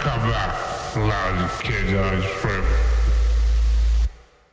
Come back. Lousy kids on his.